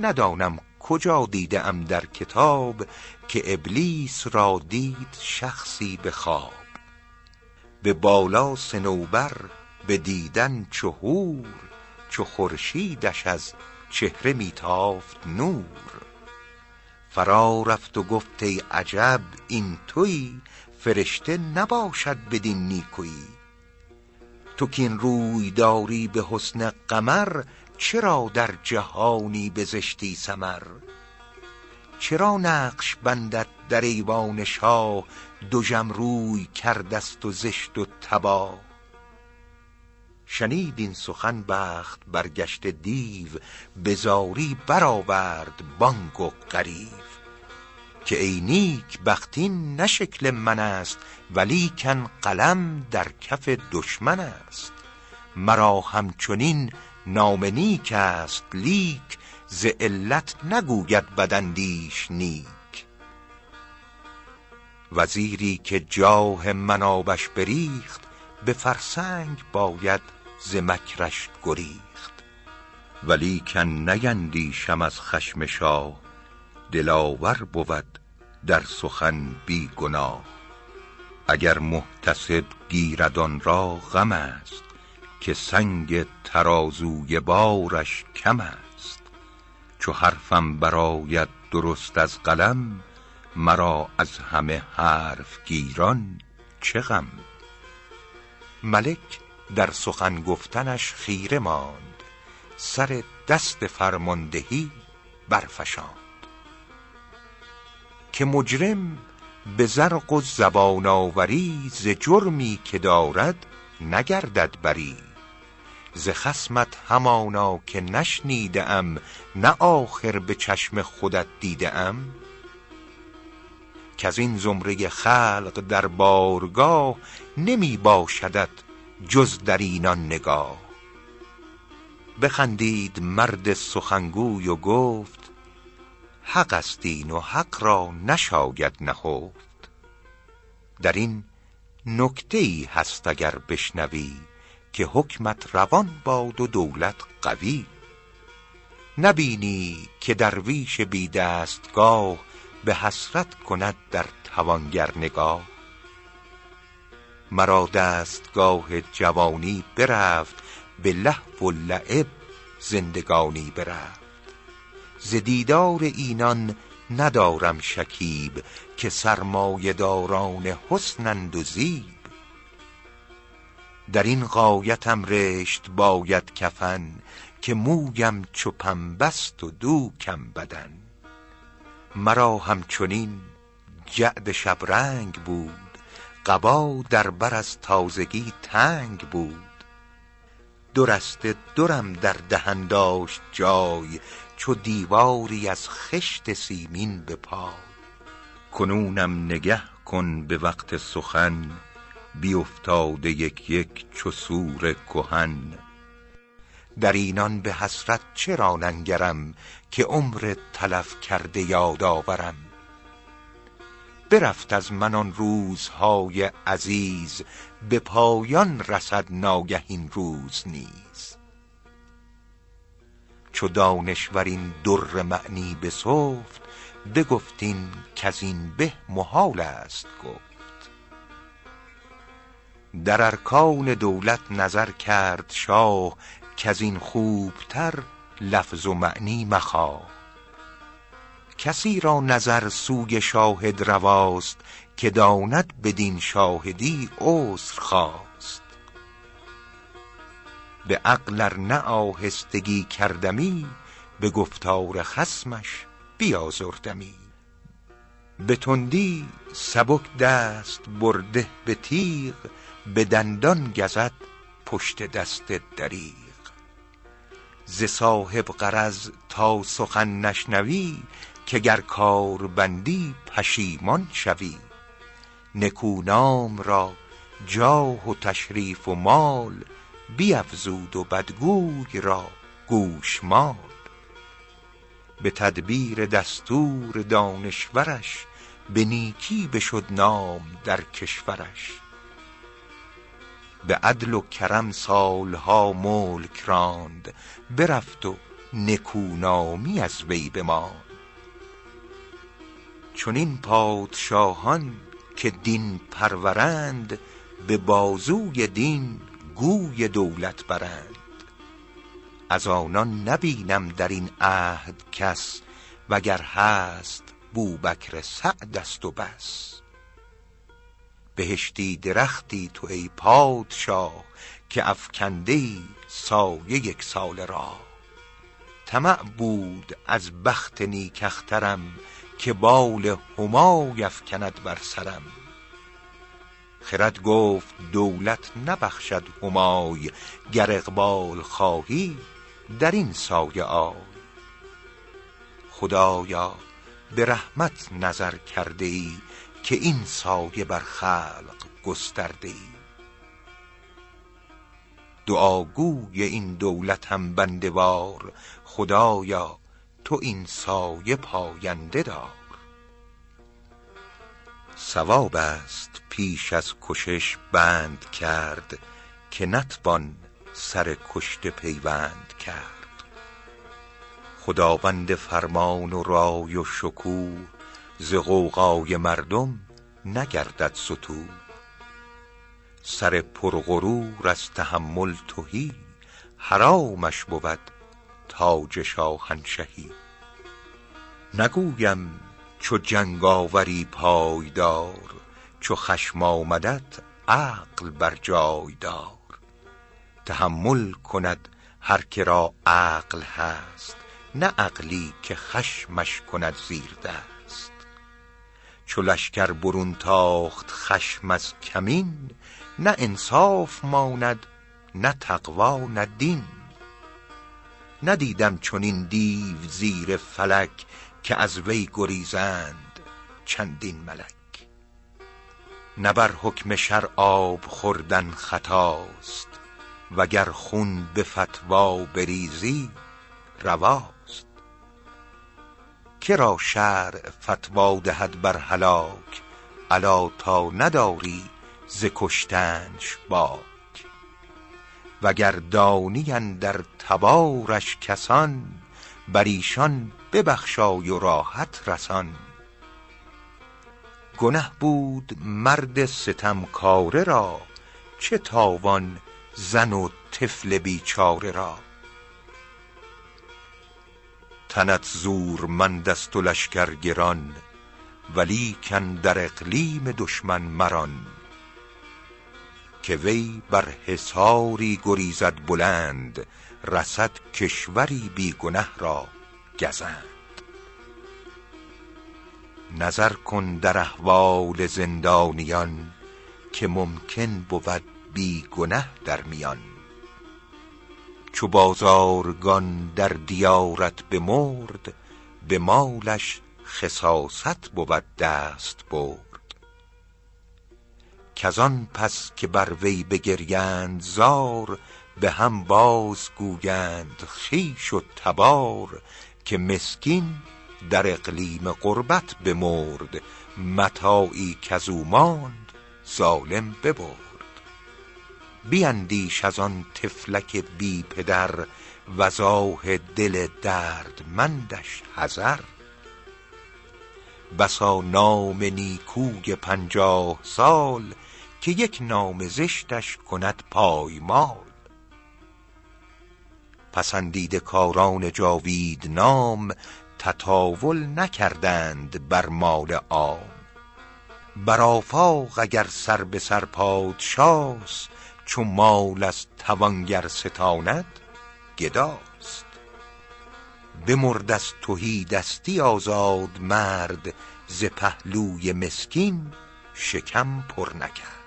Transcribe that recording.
ندانم کجا دیده ام در کتاب که ابلیس را دید شخصی به خواب. به بالا سنوبر به دیدن چهور چو خورشیدش از چهره میتافت نور. فرا رفت و گفت ای عجب این تویی فرشته نباشد بدین نیکویی. تو کین روی داری به حسن قمر چرا در جهانی به زشتی سمر چرا نقش بندد در ایوان شاه دژم روی کردست و زشت و تباه؟ شنید این سخن بخت برگشت دیو به زاری برآورد بانگ و غریو. که ای نیک بخت این نه من است ولیکن قلم در کف دشمن است. مرا همچنین نام نیک است لیک ز علت نگوید بداندیش نیک. وزیری که جاه منابش بریخت به فرسنگ باید ز مکرش گریخت. ولیکن نیندیشم از خشم شاه دلاور بود در سخن بی گناه. اگر محتسب گیرد آن را غم است که سنگ ترازوی بارش کم است. چو حرفم برآید درست از قلم مرا از همه حرف گیران چه غم؟ ملک در سخن گفتنش خیره ماند سر دست فرماندهی برفشاند. که مجرم به زرق و زبان آوری ز جرمی که دارد نگردد بری. ز خصمت همانا که نشنیده ام نه آخر به چشم خودت دیده ام کز این زمره خلق در بارگاه نمی باشدت جز در اینان نگاه. بخندید مرد سخنگوی و گفت حق است این و حق را نشاید نهفت. در این نکته ای هست اگر بشنوی که حکمت روان باد و دولت قوی. نبینی که درویش بی دستگاه به حسرت کند در توانگر نگاه. مرا دستگاه جوانی برفت به لهو و لعب زندگانی برفت. ز دیدار اینان ندارم شکیب که سرمایه داران حسنند و زیب. در این غایتم رشت باید کفن که مویم چو پنبه است و دوکم بدن. مرا همچنین جعد شبرنگ بود قبا در بر از تازگی تنگ بود. دو رسته درم در دهن داشت جای چو دیواری از خشت سیمین به پای. کنونم نگه کن به وقت سخن بیافتاده یک یک چو صور کهن. در اینان به حسرت چرا ننگرم که عمر تلف کرده یاد آورم؟ برفت از من آن روزهای عزیز به پایان رسد ناگه این روز نیز. چو دانشور این در معنی بسفت بگفت این کز این به محال است گفت. در ارکان دولت نظر کرد شاه کز این خوبتر لفظ و معنی مخواه. کسی را نظر سوی شاهد رواست که داند بدین شاهدی عذر خواست. به عقل ار نه آهستگی کردمی به گفتار خصمش بیازردمی. به تندی سبک دست برده به تیغ به دندان گزد پشت دست دریغ. ز صاحب غرض تا سخن نشنوی که گر کار بندی پشیمان شوی. نکونام را جاه و تشریف و مال بیفزود و بدگوی را گوشمال به تدبیر دستور دانشورش به نیکی بشد نام در کشورش. به عدل و کرم سالها ملک راند برفت و نکونامی از وی بمان چون این پادشاهان که دین پرورند به بازوی دین گوی دولت برند. از آنان نبینم در این عهد کس وگر هست بوبکر سعد است و بس. بهشتی درختی تو ای پادشاه که افکنده ای سایه یک سال را. طمع بود از بخت نیکخترم که بال همای افکند بر سرم. خرد گفت دولت نبخشد همای گر اقبال خواهی در این سایه آی. خدایا به رحمت نظر کرده ای که این سایه بر خلق گسترده ای دعاگوی این دولت هم بندوار خدایا تو این سایه پاینده دار. ثواب است پیش از کشش بند کرد که نتوان سر کشته پیوند کرد. خداوند فرمان و رای و شکوه ز غوغای مردم نگردد ستوه سر پرغرور از تحمل تهی حرامش بود تاج شاهنشهی. نگویم چو جنگ آوری پایدار چو خشم آمدت عقل بر جای دار. تحمل کند هر که را عقل هست نه عقلی که خشمش کند زیر چو لشکر برون تاخت خشم از کمین نه انصاف ماند نه تقوی نه دین. ندیدم چنین دیو زیر فلک که از وی گریزند چندین ملک. نه بر حکم شرع آب خوردن خطاست وگر خون به فتوی بریزی رواست که را شرع فتوی دهد بر هلاک؟ الا تا نداری ز کشتنش باک. وگر دانی اندر تبارش کسان بر ایشان ببخشای و راحت رسان. گنه بود مرد ستمکاره را چه تاوان زن و طفل بیچاره را. تنت زورمند است و لشکر گران ولیکن در اقلیم دشمن مران. که وی بر حصاری گریزد بلند رسد کشوری بی گنه را گزند. نظر کن در احوال زندانیان که ممکن بود بی گنه در میان. چو بازارگان در دیارت بمرد به مالش خساست بود دست برد. کزان پس که بر وی بگریند زار به هم باز گویند خویش و تبار که مسکین در اقلیم غربت بمرد. متاعی کزو ماند ظالم ببرد. بیندیش از آن طفلک بی پدر وضاح دل دردمندش حذر. بسا نام نیکوی پنجاه سال که یک نام زشتش کند پایمال. پسندیده کاران جاوید نام تطاول نکردند بر مال عام. بر آفاق اگر سر به سر پادشاست چو مال از توانگر ستاند گداست. بمرد از تهیدستی آزاد مرد ز پهلوی مسکین شکم پر نکرد.